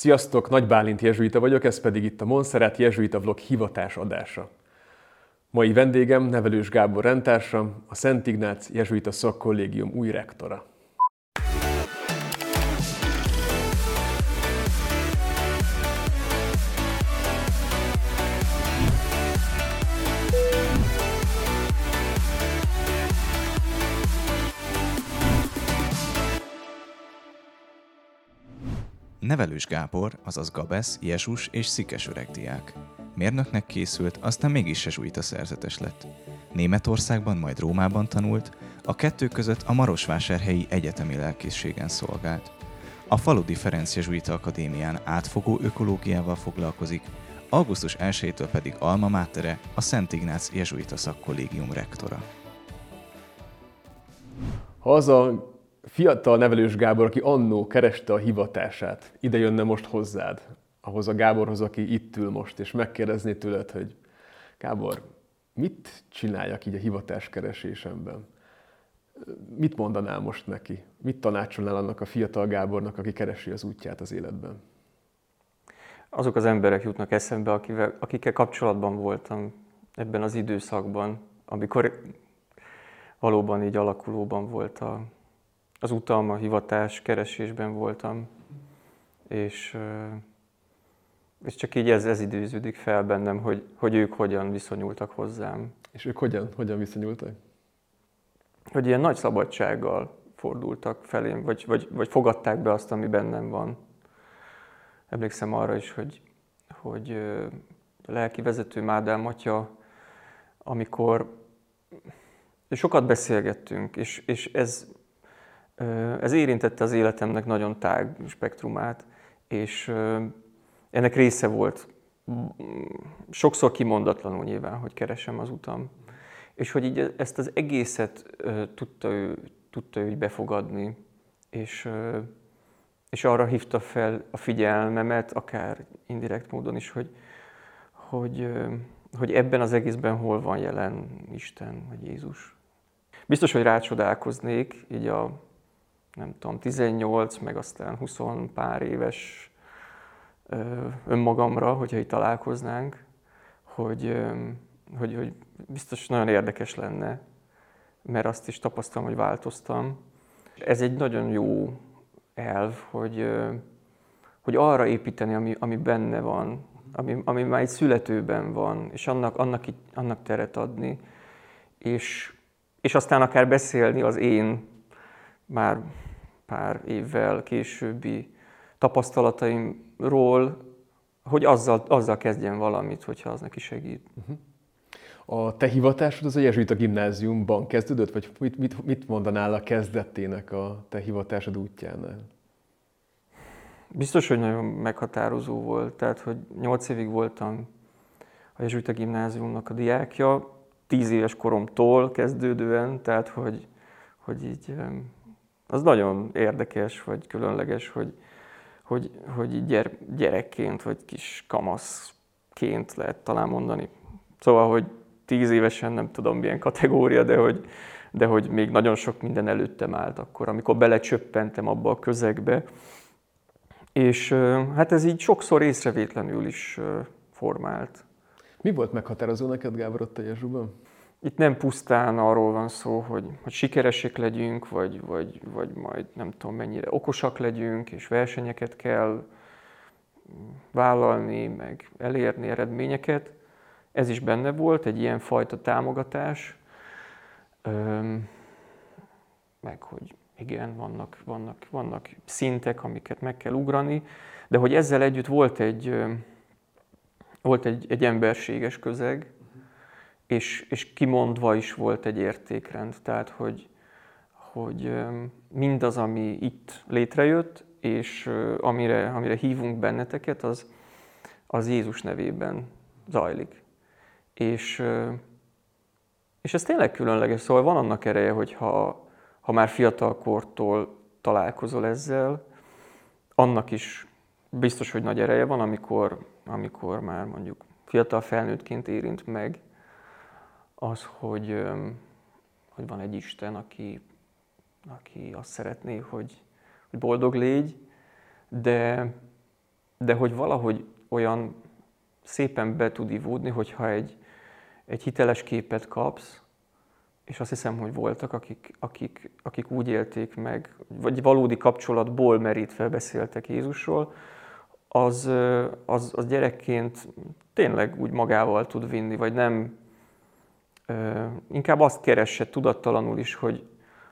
Sziasztok, Nagy Bálint Jezsuita vagyok, ez pedig itt a Monszerát Jezsuita Vlog hivatás adása. Mai vendégem Nevelős Gábor rendtársam, a Szent Ignác Jezsuita Szakkollégium új rektora. Nevelős Gábor, azaz Gabesz, Jezus és Szikes öregdiák. Mérnöknek készült, aztán mégis a szerzetes lett. Németországban, majd Rómában tanult, a kettő között a Marosvásárhelyi Egyetemi Lelkészségen szolgált. A Faludi Ferenc Jezsuita Akadémián átfogó ökológiával foglalkozik, augusztus 1-től pedig Alma Mátere, a Szent Ignác Jezsuita Szakkollégium rektora. Ha az a fiatal nevelős Gábor, aki annó kereste a hivatását, ide jönne most hozzád, ahhoz a Gáborhoz, aki itt ül most, és megkérdezné tőled, hogy Gábor, mit csináljak így a hivatás keresésemben? Mit mondanál most neki? Mit tanácsolnál annak a fiatal Gábornak, aki keresi az útját az életben? Azok az emberek jutnak eszembe, akivel, akikkel kapcsolatban voltam ebben az időszakban, amikor valóban így alakulóban volt a, az utam, a hivatás keresésben voltam, és, és csak így ez, ez időződik fel bennem, hogy, hogy ők hogyan viszonyultak hozzám. És ők hogyan, hogyan viszonyultak? Hogy ilyen nagy szabadsággal fordultak felém, vagy, vagy, vagy fogadták be azt, ami bennem van. Emlékszem arra is, hogy, hogy a lelki vezető Mádám atya, amikor sokat beszélgettünk, és, és ez ez érintette az életemnek nagyon tág spektrumát, és ennek része volt sokszor kimondatlanul nyilván, hogy keresem az utam. És hogy így ezt az egészet tudta ő, tudta ő befogadni, és, és arra hívta fel a figyelmemet, akár indirekt módon is, hogy, hogy, hogy ebben az egészben hol van jelen Isten, vagy Jézus. Biztos, hogy rácsodálkoznék így a nem tudom, 18, meg aztán 20 pár éves önmagamra, hogyha itt találkoznánk, hogy, hogy, hogy biztos nagyon érdekes lenne, mert azt is tapasztalom, hogy változtam. Ez egy nagyon jó elv, hogy, hogy arra építeni, ami, ami benne van, ami, ami már egy születőben van, és annak, annak, annak teret adni, és, és aztán akár beszélni az én már pár évvel későbbi tapasztalataimról, hogy azzal, azzal kezdjen valamit, hogyha az neki segít. Uh-huh. A te hivatásod az a Jezsuita gimnáziumban kezdődött, vagy mit, mit, mit mondanál a kezdetének a te hivatásod útjánál? Biztos, hogy nagyon meghatározó volt. Tehát, hogy nyolc évig voltam a Jezsuita gimnáziumnak a diákja, tíz éves koromtól kezdődően, tehát, hogy, hogy így az nagyon érdekes, vagy különleges, hogy, hogy, hogy gyere, gyerekként, vagy kis kamaszként lehet talán mondani. Szóval, hogy tíz évesen nem tudom milyen kategória, de hogy, de hogy még nagyon sok minden előttem állt akkor, amikor belecsöppentem abba a közegbe. És hát ez így sokszor észrevétlenül is formált. Mi volt meghatározó neked, Gábor, ott a Jezsuban? Itt nem pusztán arról van szó, hogy, hogy sikeresek legyünk, vagy, vagy, vagy majd nem tudom mennyire okosak legyünk, és versenyeket kell vállalni, meg elérni eredményeket. Ez is benne volt, egy ilyen fajta támogatás. Öm, meg hogy igen, vannak, vannak, vannak szintek, amiket meg kell ugrani, de hogy ezzel együtt volt egy, volt egy, egy emberséges közeg, és, és kimondva is volt egy értékrend, tehát hogy, hogy mindaz, ami itt létrejött, és amire, amire hívunk benneteket, az, az Jézus nevében zajlik. És, és ez tényleg különleges, szóval van annak ereje, hogy ha, ha már fiatal kortól találkozol ezzel, annak is biztos, hogy nagy ereje van, amikor, amikor már mondjuk fiatal felnőttként érint meg, az, hogy, hogy van egy Isten, aki, aki azt szeretné, hogy, hogy boldog légy, de, de hogy valahogy olyan szépen be tud ivódni, hogyha egy, egy hiteles képet kapsz, és azt hiszem, hogy voltak, akik, akik, akik úgy élték meg, vagy valódi kapcsolatból merítve beszéltek Jézusról, az, az, az gyerekként tényleg úgy magával tud vinni, vagy nem, inkább azt keresse tudattalanul is, hogy,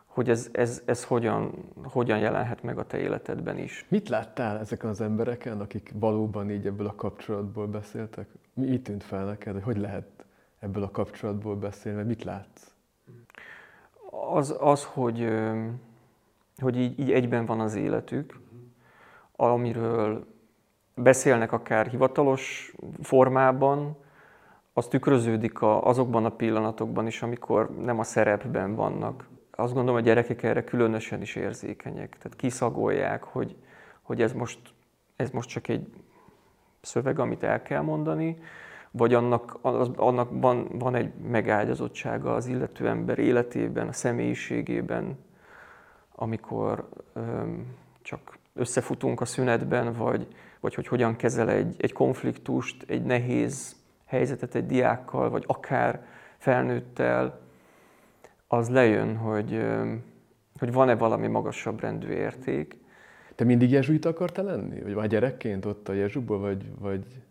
hogy ez, ez, ez hogyan, hogyan jelenhet meg a te életedben is. Mit láttál ezeken az embereken, akik valóban így ebből a kapcsolatból beszéltek? Mi tűnt fel neked, hogy hogy lehet ebből a kapcsolatból beszélni, mit látsz? Az, az hogy, hogy így, így egyben van az életük, amiről beszélnek akár hivatalos formában, az tükröződik a, azokban a pillanatokban is, amikor nem a szerepben vannak. Azt gondolom, a gyerekek erre különösen is érzékenyek. Tehát kiszagolják, hogy, hogy ez, most, ez most csak egy szöveg, amit el kell mondani, vagy annak, az, annak van, van egy megágyazottsága az illető ember életében, a személyiségében, amikor öm, csak összefutunk a szünetben, vagy, vagy hogy hogyan kezel egy, egy konfliktust, egy nehéz helyzetet egy diákkal, vagy akár felnőttel, az lejön, hogy, hogy van-e valami magasabb rendű érték. Te mindig jezsuita akartál lenni? Vagy már gyerekként ott a jezsukból, vagy, vagy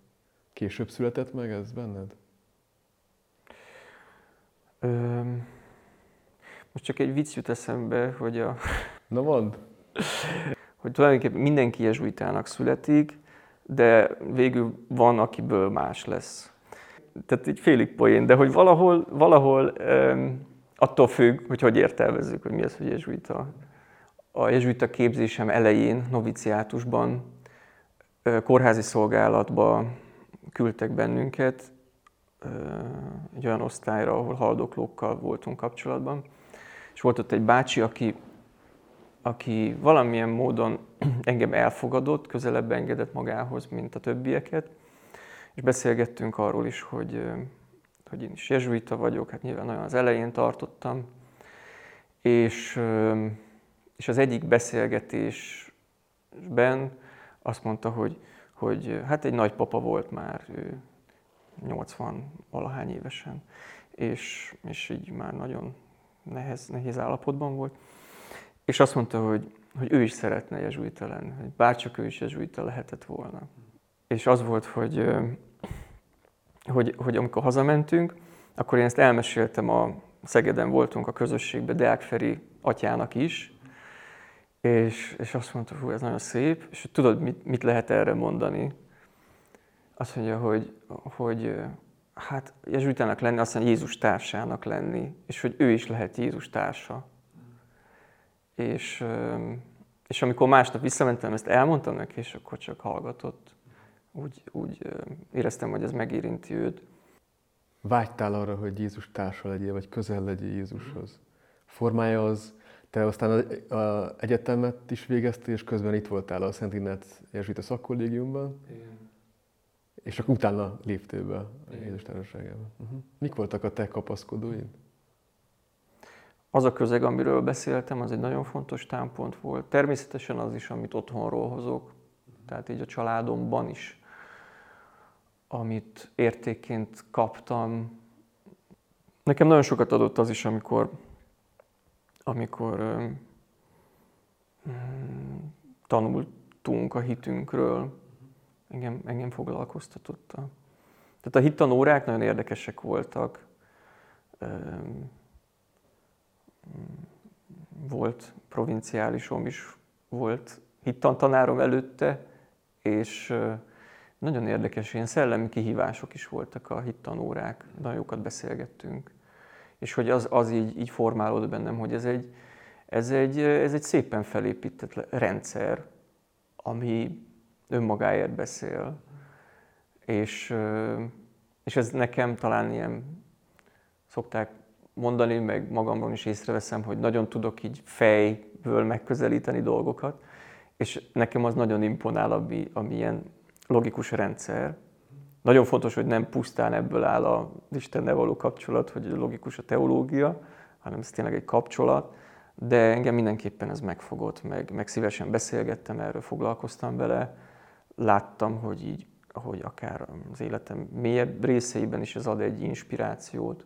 később született meg ez benned? Öm, most csak egy vicc jut eszembe, hogy a... Na mondd! hogy tulajdonképpen mindenki jezsuitának születik, de végül van, akiből más lesz. Tehát egy félig poén, de hogy valahol, valahol um, attól függ, hogy hogy értelmezzük, hogy mi az, hogy jezsuita. A jezsuita képzésem elején, noviciátusban, kórházi szolgálatba küldtek bennünket, egy olyan osztályra, ahol haldoklókkal voltunk kapcsolatban. És volt ott egy bácsi, aki aki valamilyen módon engem elfogadott, közelebb engedett magához, mint a többieket, és beszélgettünk arról is, hogy, hogy én is jezsuita vagyok, hát nyilván nagyon az elején tartottam, és, és az egyik beszélgetésben azt mondta, hogy, hogy hát egy nagy papa volt már, ő 80 valahány évesen, és, és így már nagyon nehéz, nehéz állapotban volt. És azt mondta, hogy, hogy ő is szeretne jezsuita lenni, hogy bárcsak ő is jezsuita lehetett volna. És az volt, hogy, hogy, hogy amikor hazamentünk, akkor én ezt elmeséltem a Szegeden voltunk a közösségbe Deák Feri atyának is, és, és azt mondta, hogy ez nagyon szép, és tudod, mit, mit lehet erre mondani? Azt mondja, hogy, hogy hát jezsuitának lenni, azt mondja, Jézus társának lenni, és hogy ő is lehet Jézus társa és, és amikor másnap visszamentem, ezt elmondtam neki, és akkor csak hallgatott. Úgy, úgy éreztem, hogy ez megérinti őt. Vágytál arra, hogy Jézus társa legyél, vagy közel legyél Jézushoz. Formája az, te aztán az egyetemet is végeztél, és közben itt voltál a Szent Ignác Jezsuita szakkollégiumban. Igen. És akkor utána léptél be a Jézus társaságában. Uh-huh. Mik voltak a te kapaszkodóid? Az a közeg, amiről beszéltem, az egy nagyon fontos támpont volt. Természetesen az is, amit otthonról hozok, tehát így a családomban is, amit értékként kaptam. Nekem nagyon sokat adott az is, amikor, amikor um, tanultunk a hitünkről, engem, engem foglalkoztatotta. Tehát a hittanórák nagyon érdekesek voltak. Um, volt provinciálisom is, volt hittantanárom előtte, és nagyon érdekes, ilyen szellemi kihívások is voltak a hittanórák, nagyon jókat beszélgettünk. És hogy az, az így, így formálódott bennem, hogy ez egy, ez, egy, ez egy szépen felépített rendszer, ami önmagáért beszél. És, és ez nekem talán ilyen, szokták mondani, meg magamról is észreveszem, hogy nagyon tudok így fejből megközelíteni dolgokat, és nekem az nagyon imponál, ami, ami ilyen logikus rendszer. Nagyon fontos, hogy nem pusztán ebből áll az Istennel való kapcsolat, hogy logikus a teológia, hanem ez tényleg egy kapcsolat, de engem mindenképpen ez megfogott, meg, meg szívesen beszélgettem erről, foglalkoztam vele, láttam, hogy így, hogy akár az életem mélyebb részeiben is ez ad egy inspirációt.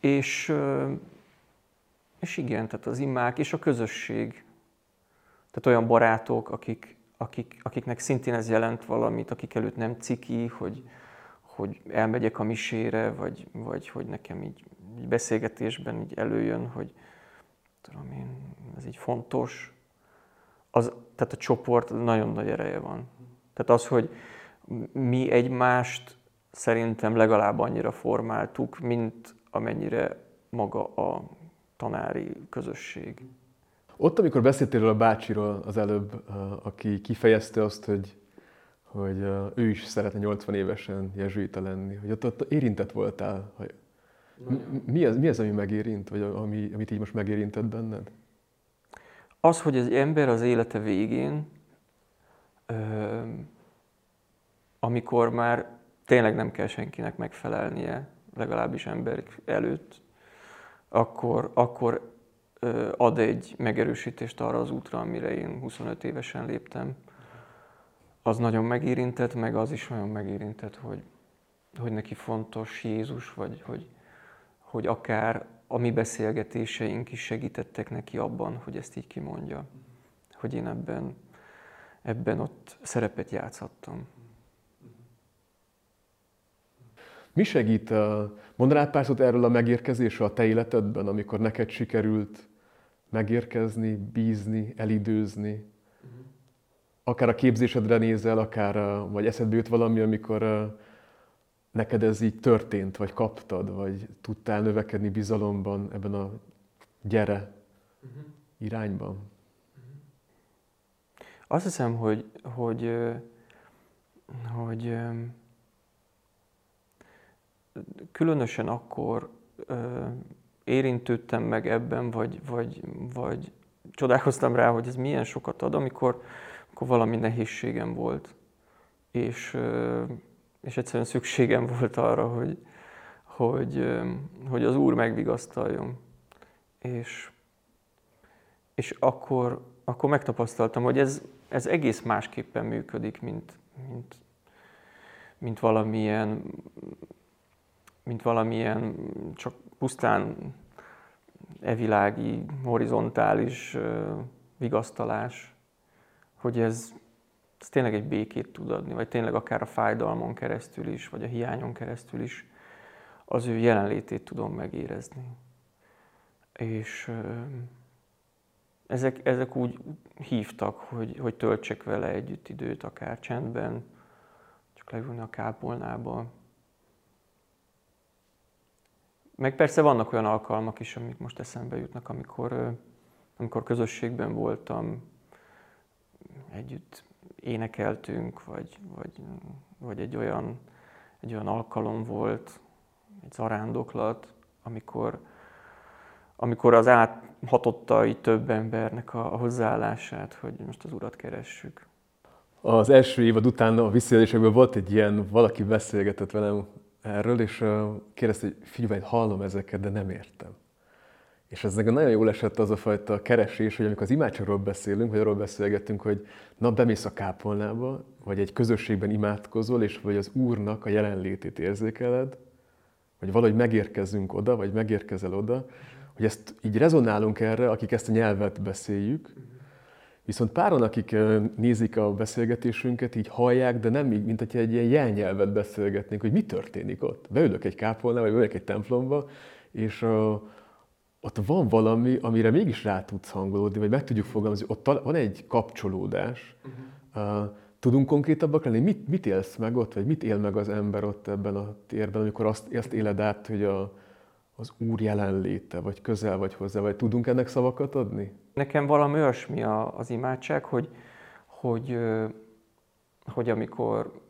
És, és igen, tehát az imák és a közösség. Tehát olyan barátok, akik, akik, akiknek szintén ez jelent valamit, akik előtt nem ciki, hogy, hogy elmegyek a misére, vagy, vagy hogy nekem így, így beszélgetésben így előjön, hogy tudom én, ez így fontos. Az, tehát a csoport nagyon nagy ereje van. Tehát az, hogy mi egymást szerintem legalább annyira formáltuk, mint amennyire maga a tanári közösség. Ott, amikor beszéltél a bácsiról az előbb, aki kifejezte azt, hogy, hogy ő is szeretne 80 évesen jezsuita lenni, hogy ott, ott érintett voltál. Hogy mi, az, mi az, ami megérint, vagy ami, amit így most megérintett benned? Az, hogy az ember az élete végén, amikor már tényleg nem kell senkinek megfelelnie, legalábbis emberek előtt, akkor, akkor ad egy megerősítést arra az útra, amire én 25 évesen léptem. Az nagyon megérintett, meg az is nagyon megérintett, hogy, hogy neki fontos Jézus, vagy hogy, hogy akár a mi beszélgetéseink is segítettek neki abban, hogy ezt így kimondja. Hogy én ebben, ebben ott szerepet játszhattam. Mi segít, mondanád pár szót erről a megérkezésről a te életedben, amikor neked sikerült megérkezni, bízni, elidőzni? Akár a képzésedre nézel, akár vagy eszedbe jut valami, amikor neked ez így történt, vagy kaptad, vagy tudtál növekedni bizalomban ebben a gyere irányban? Azt hiszem, hogy, hogy, hogy különösen akkor érintődtem meg ebben, vagy, vagy, vagy csodálkoztam rá, hogy ez milyen sokat ad, amikor, amikor valami nehézségem volt. És, és egyszerűen szükségem volt arra, hogy, hogy, hogy az Úr megvigasztaljon. És, és akkor, akkor megtapasztaltam, hogy ez, ez egész másképpen működik, mint, mint, mint valamilyen mint valamilyen csak pusztán evilági, horizontális vigasztalás, hogy ez, ez tényleg egy békét tud adni, vagy tényleg akár a fájdalmon keresztül is, vagy a hiányon keresztül is az ő jelenlétét tudom megérezni. És ezek, ezek úgy hívtak, hogy, hogy töltsek vele együtt időt, akár csendben, csak leülni a kápolnába, meg persze vannak olyan alkalmak is, amik most eszembe jutnak, amikor, amikor közösségben voltam, együtt énekeltünk, vagy, vagy, vagy egy, olyan, egy olyan alkalom volt, egy zarándoklat, amikor, amikor az áthatotta így több embernek a, a hozzáállását, hogy most az Urat keressük. Az első évad után a visszaélésekből volt egy ilyen, valaki beszélgetett velem erről, és kérdezte, hogy figyelj, hallom ezeket, de nem értem. És ez nekem nagyon jól esett az a fajta keresés, hogy amikor az imádságról beszélünk, vagy arról beszélgetünk, hogy na, bemész a kápolnába, vagy egy közösségben imádkozol, és vagy az Úrnak a jelenlétét érzékeled, vagy valahogy megérkezünk oda, vagy megérkezel oda, hogy ezt így rezonálunk erre, akik ezt a nyelvet beszéljük, Viszont páran, akik nézik a beszélgetésünket, így hallják, de nem így, mint hogyha egy ilyen jelnyelvet beszélgetnénk, hogy mi történik ott. Beülök egy kápolná, vagy beülök egy templomba, és uh, ott van valami, amire mégis rá tudsz hangolódni, vagy meg tudjuk fogalmazni, ott van egy kapcsolódás. Uh-huh. Uh, tudunk konkrétabbak lenni? Mit, mit élsz meg ott, vagy mit él meg az ember ott ebben a térben, amikor azt, azt éled át, hogy a, az Úr jelenléte, vagy közel vagy hozzá, vagy tudunk ennek szavakat adni? Nekem valami olyasmi az imádság, hogy, hogy, hogy amikor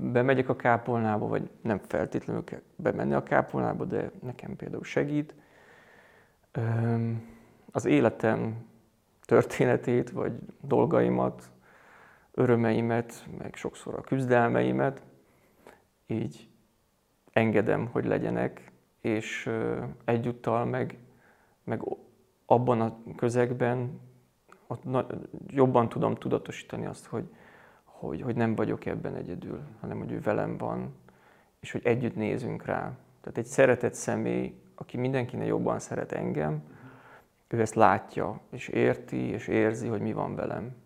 bemegyek a kápolnába, vagy nem feltétlenül kell bemenni a kápolnába, de nekem például segít, az életem történetét, vagy dolgaimat, örömeimet, meg sokszor a küzdelmeimet így engedem, hogy legyenek, és egyúttal meg, meg abban a közegben ott na, jobban tudom tudatosítani azt, hogy, hogy, hogy nem vagyok ebben egyedül, hanem hogy ő velem van, és hogy együtt nézünk rá. Tehát egy szeretett személy, aki mindenkinek jobban szeret engem, ő ezt látja, és érti, és érzi, hogy mi van velem.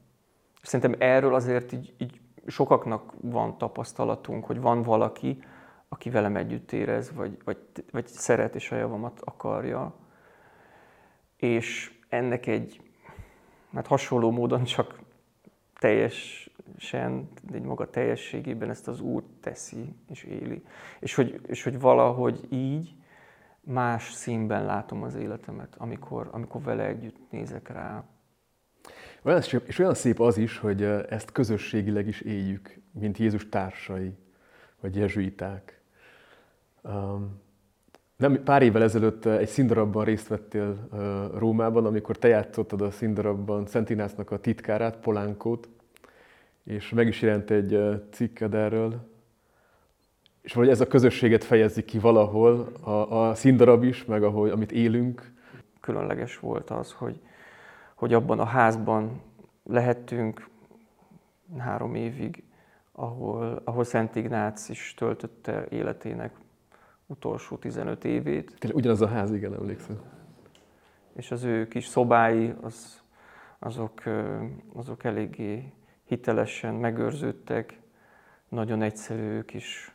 Szerintem erről azért így, így sokaknak van tapasztalatunk, hogy van valaki, aki velem együtt érez, vagy, vagy, vagy szeret és a javamat akarja. És ennek egy, hát hasonló módon csak teljesen, egy maga teljességében ezt az Úr teszi és éli. És hogy, és hogy valahogy így más színben látom az életemet, amikor, amikor vele együtt nézek rá. Olyan, és olyan szép az is, hogy ezt közösségileg is éljük, mint Jézus társai, vagy jezsuiták. Nem, pár évvel ezelőtt egy színdarabban részt vettél uh, Rómában, amikor te játszottad a színdarabban Szent Inásznak a titkárát, Polánkót, és meg is jelent egy uh, cikked erről, és valahogy ez a közösséget fejezi ki valahol, a, a színdarab is, meg ahogy, amit élünk. Különleges volt az, hogy, hogy abban a házban lehettünk három évig, ahol, ahol Szent Ignác is töltötte életének utolsó 15 évét. Tényleg ugyanaz a ház, igen, emlékszem. És az ő kis szobái, az, azok, azok eléggé hitelesen megőrződtek, nagyon egyszerű kis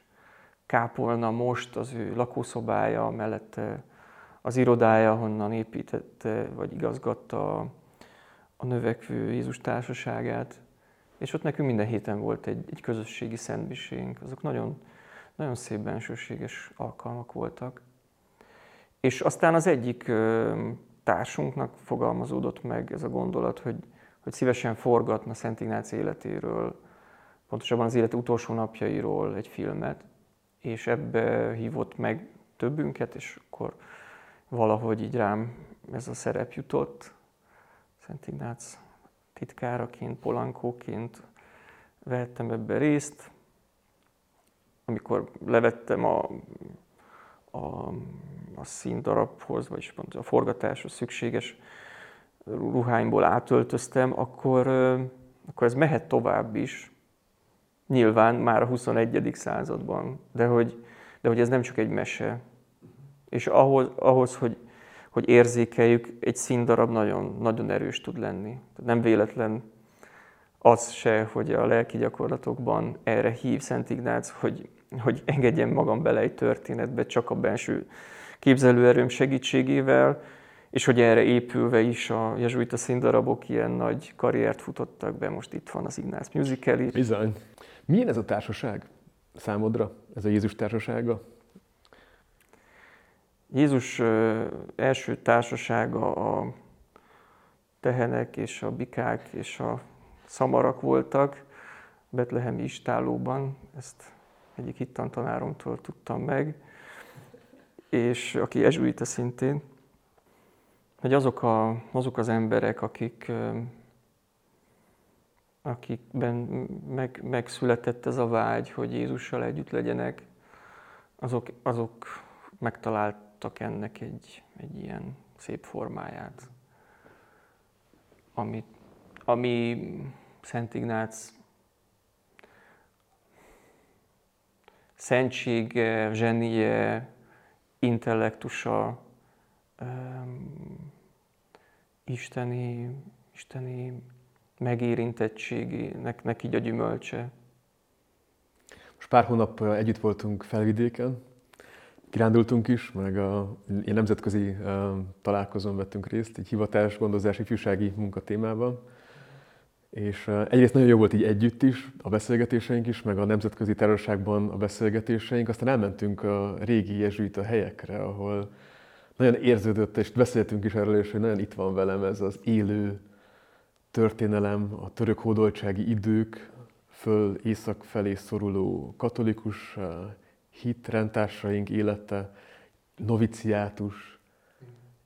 kápolna most az ő lakószobája, mellette az irodája, honnan építette vagy igazgatta a növekvő Jézus társaságát. És ott nekünk minden héten volt egy, egy közösségi szentmisénk. Azok nagyon, nagyon szép bensőséges alkalmak voltak. És aztán az egyik társunknak fogalmazódott meg ez a gondolat, hogy, hogy szívesen forgatna Szent Ignác életéről, pontosabban az élet utolsó napjairól egy filmet, és ebbe hívott meg többünket, és akkor valahogy így rám ez a szerep jutott. Szent Ignác titkáraként, polankóként vehettem ebbe részt. Amikor levettem a, a, a színdarabhoz, vagyis pont a forgatáshoz szükséges ruháimból átöltöztem, akkor, akkor ez mehet tovább is, nyilván már a 21. században, de hogy, de hogy ez nem csak egy mese. És ahhoz, ahhoz hogy, hogy érzékeljük, egy színdarab nagyon, nagyon erős tud lenni. Tehát nem véletlen az se, hogy a lelki gyakorlatokban erre hív Szent Ignác, hogy, hogy engedjem magam bele egy történetbe csak a benső képzelőerőm segítségével, és hogy erre épülve is a jezsuita színdarabok ilyen nagy karriert futottak be, most itt van az Ignác Musical is. Bizony. Milyen ez a társaság számodra, ez a Jézus társasága? Jézus első társasága a tehenek és a bikák és a szamarak voltak. Betlehemi istálóban, ezt egyik hittantanáromtól tudtam meg, és aki jezsuita szintén, hogy azok, a, azok az emberek, akik akikben meg, megszületett ez a vágy, hogy Jézussal együtt legyenek, azok, azok megtaláltak ennek egy, egy ilyen szép formáját, ami, ami Szent Ignác szentsége, zsenie, intellektusa, isteni, isteni megérintettségének neki így a gyümölcse. Most pár hónap együtt voltunk felvidéken, kirándultunk is, meg a ilyen nemzetközi találkozón vettünk részt, egy hivatás, gondozás, ifjúsági munka témában. És egyrészt nagyon jó volt így együtt is, a beszélgetéseink is, meg a nemzetközi társaságban a beszélgetéseink. Aztán elmentünk a régi jezsuita helyekre, ahol nagyon érződött, és beszéltünk is erről, és hogy nagyon itt van velem ez az élő, történelem, a török hódoltsági idők, föl észak felé szoruló katolikus hitrendtársaink élete, noviciátus,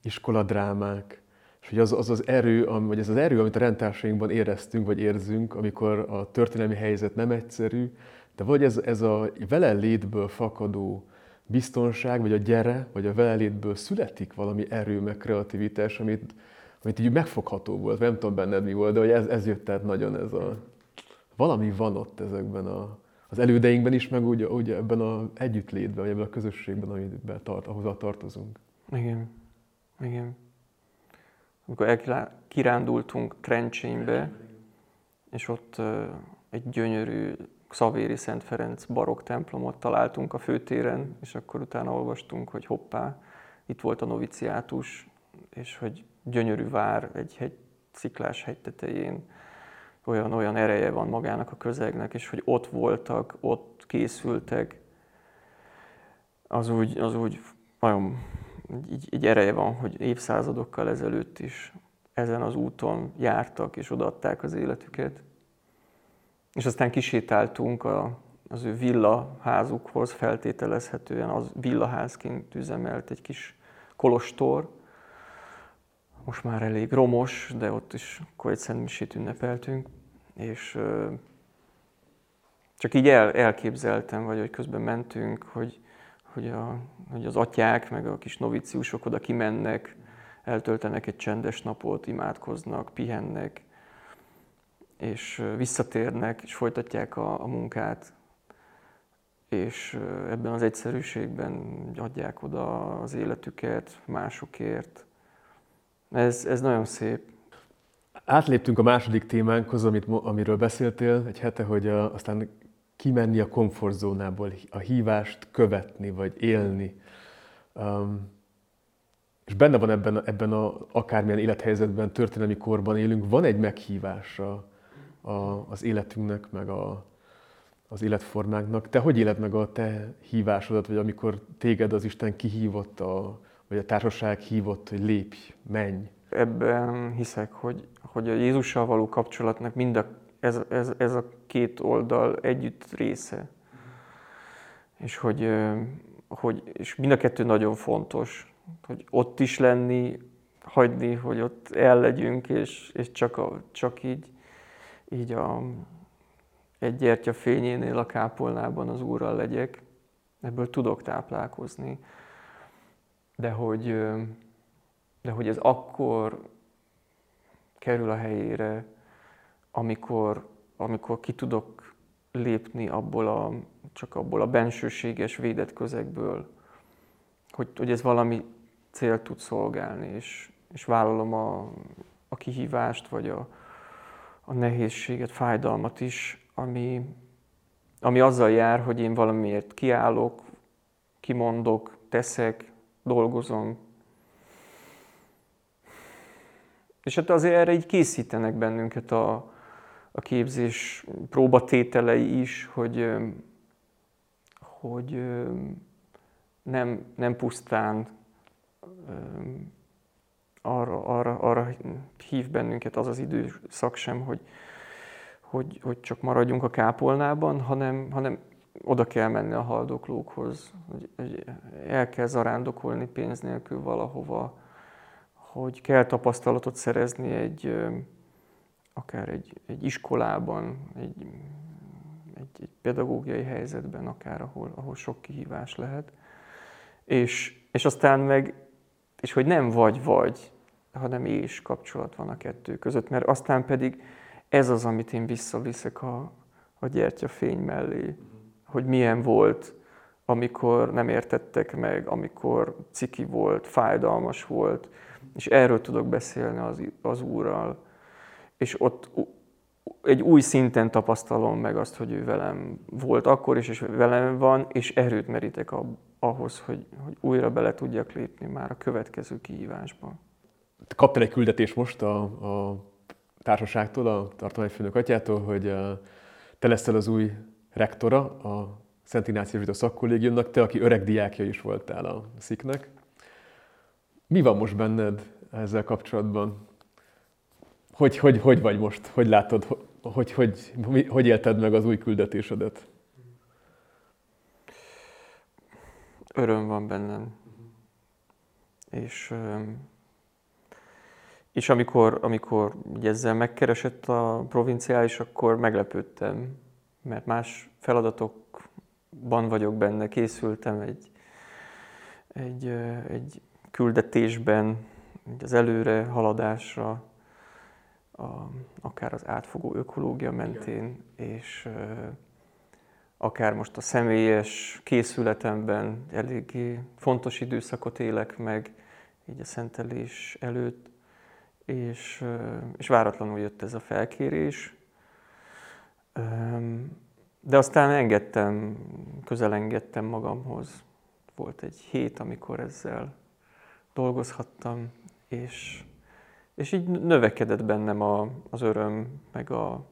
iskoladrámák, és hogy az, az az erő, vagy ez az erő, amit a rendtársainkban éreztünk, vagy érzünk, amikor a történelmi helyzet nem egyszerű, de vagy ez, ez a velelétből fakadó biztonság, vagy a gyere, vagy a velelétből születik valami erő, meg kreativitás, amit amit így megfogható volt, nem tudom benned mi volt, de hogy ez, ez jött tehát nagyon ez a... Valami van ott ezekben a, az elődeinkben is, meg úgy, úgy ebben az együttlétben, vagy ebben a közösségben, amiben tart, ahhoz tartozunk. Igen, igen. Amikor kirándultunk Trencsénybe, és ott egy gyönyörű Xavéri Szent Ferenc barokk templomot találtunk a főtéren, és akkor utána olvastunk, hogy hoppá, itt volt a noviciátus, és hogy gyönyörű vár egy hegy, sziklás hegy tetején, olyan, olyan ereje van magának a közegnek, és hogy ott voltak, ott készültek, az úgy, az úgy nagyon így, így ereje van, hogy évszázadokkal ezelőtt is ezen az úton jártak és odaadták az életüket. És aztán kisétáltunk a, az ő villaházukhoz, feltételezhetően az villaházként üzemelt egy kis kolostor, most már elég romos, de ott is akkor egy szentmisét ünnepeltünk, és csak így el, elképzeltem, vagy hogy közben mentünk, hogy, hogy, a, hogy az atyák, meg a kis noviciusok oda kimennek, eltöltenek egy csendes napot, imádkoznak, pihennek, és visszatérnek, és folytatják a, a munkát, és ebben az egyszerűségben adják oda az életüket másokért. Ez, ez nagyon szép. Átléptünk a második témánkhoz, amit, amiről beszéltél egy hete, hogy a, aztán kimenni a komfortzónából, a hívást követni, vagy élni. Um, és benne van ebben, ebben a, akármilyen élethelyzetben, történelmi korban élünk, van egy meghívása a, az életünknek, meg a, az életformánknak. Te hogy éled meg a te hívásodat, vagy amikor téged az Isten kihívott, a, vagy a társaság hívott, hogy lépj, menj? Ebben hiszek, hogy, hogy a Jézussal való kapcsolatnak mind a, ez, ez, ez a két oldal együtt része. És hogy, hogy és mind a kettő nagyon fontos, hogy ott is lenni, hagyni, hogy ott el legyünk, és, és csak, a, csak így, így a, egy gyertya fényénél a kápolnában az Úrral legyek, ebből tudok táplálkozni. De hogy, de hogy ez akkor kerül a helyére, amikor, amikor ki tudok lépni abból a, csak abból a bensőséges, védett közegből, hogy, hogy ez valami célt tud szolgálni, és, és vállalom a, a kihívást, vagy a, a nehézséget, fájdalmat is, ami, ami azzal jár, hogy én valamiért kiállok, kimondok, teszek, dolgozom. És hát azért erre így készítenek bennünket a, a képzés próbatételei is, hogy, hogy nem, nem pusztán arra, arra, arra hív bennünket az az időszak sem, hogy, hogy, hogy csak maradjunk a kápolnában, hanem, hanem oda kell menni a haldoklókhoz, hogy, hogy el kell zarándokolni pénz nélkül valahova, hogy kell tapasztalatot szerezni egy, akár egy, egy iskolában, egy, egy, egy pedagógiai helyzetben, akár ahol, ahol sok kihívás lehet. És, és aztán meg és hogy nem vagy-vagy, hanem és kapcsolat van a kettő között, mert aztán pedig ez az, amit én visszaviszek a, a gyertyafény mellé, hogy milyen volt, amikor nem értettek meg, amikor ciki volt, fájdalmas volt, és erről tudok beszélni az, az Úrral. És ott egy új szinten tapasztalom meg azt, hogy ő velem volt akkor is, és velem van, és erőt merítek ahhoz, hogy, hogy újra bele tudjak lépni már a következő kihívásba. Kaptál egy küldetést most a, a társaságtól, a tartományfőnök atyától, hogy te leszel az új rektora a Szent Ignácius Zsita szakkollégiumnak, te, aki öreg diákja is voltál a sziknek. Mi van most benned ezzel kapcsolatban? Hogy, hogy, hogy vagy most? Hogy látod, hogy, hogy, hogy, hogy élted meg az új küldetésedet? öröm van bennem. És, és amikor, amikor ezzel megkeresett a provinciális, akkor meglepődtem, mert más feladatokban vagyok benne, készültem egy, egy, egy küldetésben, az előre haladásra, a, akár az átfogó ökológia mentén, Igen. és akár most a személyes készületemben eléggé fontos időszakot élek meg, így a szentelés előtt, és, és váratlanul jött ez a felkérés. De aztán engedtem, közelengedtem magamhoz. Volt egy hét, amikor ezzel dolgozhattam, és, és így növekedett bennem a, az öröm, meg a,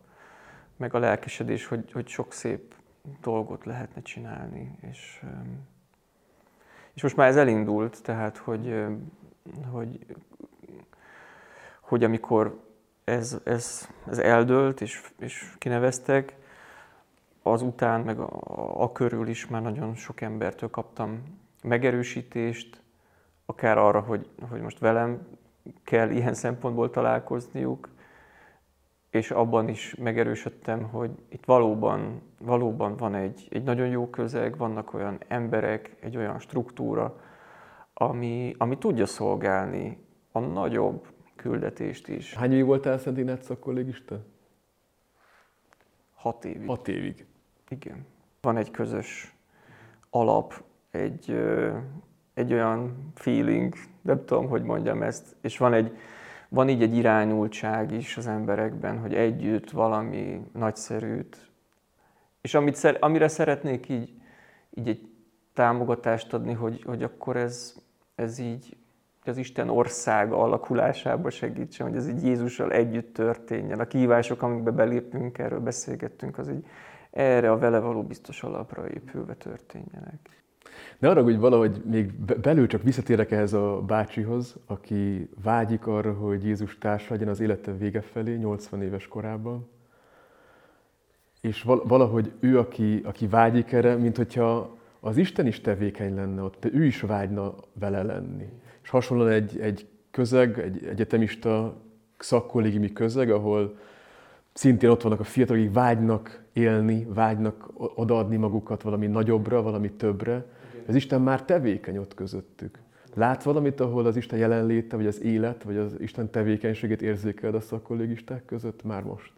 meg a lelkesedés, hogy, hogy sok szép dolgot lehetne csinálni. És, és most már ez elindult, tehát hogy, hogy, hogy amikor ez, ez, ez eldőlt, és, és kineveztek, azután, meg a, a körül is már nagyon sok embertől kaptam megerősítést, akár arra, hogy, hogy most velem kell ilyen szempontból találkozniuk, és abban is megerősödtem, hogy itt valóban, valóban van egy, egy nagyon jó közeg, vannak olyan emberek, egy olyan struktúra, ami, ami tudja szolgálni a nagyobb küldetést is. Hány évig voltál Szent Ignác kollégista? Hat évig. Hat évig. Igen. Van egy közös alap, egy, egy olyan feeling, nem tudom, hogy mondjam ezt, és van egy, van így egy irányultság is az emberekben, hogy együtt valami nagyszerűt, és amit, amire szeretnék így, így egy támogatást adni, hogy, hogy akkor ez, ez így az Isten országa alakulásába segítsen, hogy ez így Jézussal együtt történjen. A kívások, amikbe belépünk, erről beszélgettünk, az így erre a vele való biztos alapra épülve történjenek. Ne arra, hogy valahogy még belül csak visszatérek ehhez a bácsihoz, aki vágyik arra, hogy Jézus társ legyen az élete vége felé, 80 éves korában. És valahogy ő, aki, aki vágyik erre, mint hogyha az Isten is tevékeny lenne ott, ő is vágyna vele lenni. És hasonlóan egy, egy közeg, egy egyetemista szakkollégiumi közeg, ahol szintén ott vannak a fiatalok, akik vágynak élni, vágynak odaadni magukat valami nagyobbra, valami többre. Az Isten már tevékeny ott közöttük. Lát valamit, ahol az Isten jelenléte, vagy az élet, vagy az Isten tevékenységét érzékeled a szakkollégisták között már most?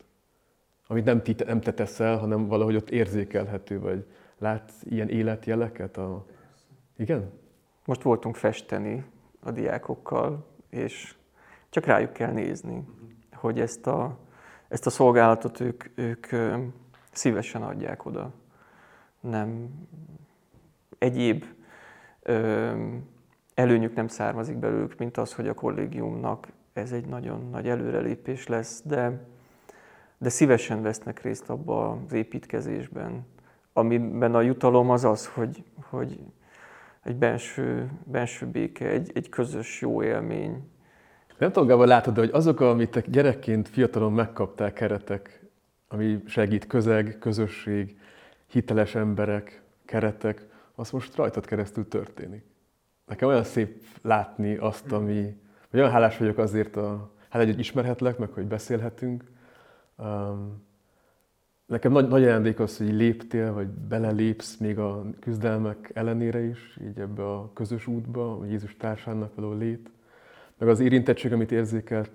Amit nem, ti, nem te teszel, hanem valahogy ott érzékelhető, vagy látsz ilyen életjeleket? A... Igen? Most voltunk festeni a diákokkal, és csak rájuk kell nézni, hogy ezt a, ezt a szolgálatot ők, ők szívesen adják oda. Nem egyéb előnyük nem származik belőlük, mint az, hogy a kollégiumnak ez egy nagyon nagy előrelépés lesz, de, de szívesen vesznek részt abba az építkezésben, amiben a jutalom az az, hogy, hogy egy benső, benső béke, egy, egy közös jó élmény. Nem tudom, Gábor, látod, hogy azok, amit gyerekként, fiatalon megkaptál keretek, ami segít közeg, közösség, hiteles emberek, keretek, az most rajtad keresztül történik. Nekem olyan szép látni azt, ami, hogy olyan hálás vagyok azért, a, hát hogy ismerhetlek, meg hogy beszélhetünk. Um, nekem nagy, nagy ajándék az, hogy léptél, vagy belelépsz még a küzdelmek ellenére is, így ebbe a közös útba, a Jézus társának való lét. Meg az érintettség, amit érzékel,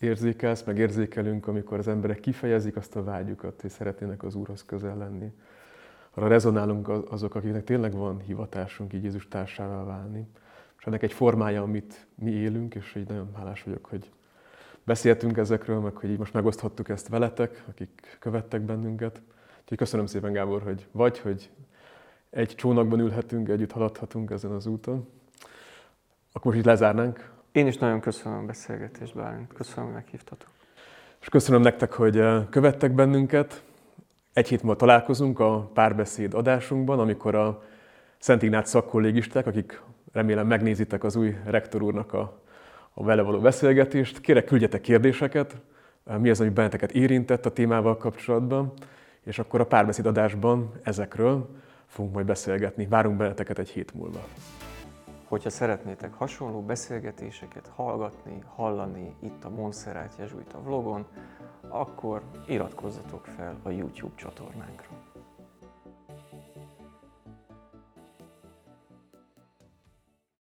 érzékelsz, meg érzékelünk, amikor az emberek kifejezik azt a vágyukat, hogy szeretnének az Úrhoz közel lenni arra rezonálunk azok, akiknek tényleg van hivatásunk így Jézus társává válni. És ennek egy formája, amit mi élünk, és így nagyon hálás vagyok, hogy beszéltünk ezekről, meg hogy így most megoszthattuk ezt veletek, akik követtek bennünket. Úgyhogy köszönöm szépen, Gábor, hogy vagy, hogy egy csónakban ülhetünk, együtt haladhatunk ezen az úton. Akkor most így lezárnánk. Én is nagyon köszönöm a beszélgetést, Bálint. Köszönöm, hogy meghívtatok. És köszönöm nektek, hogy eh, követtek bennünket. Egy hét múlva találkozunk a párbeszéd adásunkban, amikor a Szent Ignác szakkollégisták, akik remélem megnézitek az új rektor úrnak a, a vele való beszélgetést, kérek küldjetek kérdéseket, mi az, ami benneteket érintett a témával kapcsolatban, és akkor a párbeszéd adásban ezekről fogunk majd beszélgetni. Várunk benneteket egy hét múlva. Hogyha szeretnétek hasonló beszélgetéseket hallgatni, hallani itt a Monserrat Jezsuita vlogon, akkor iratkozzatok fel a YouTube csatornánkra.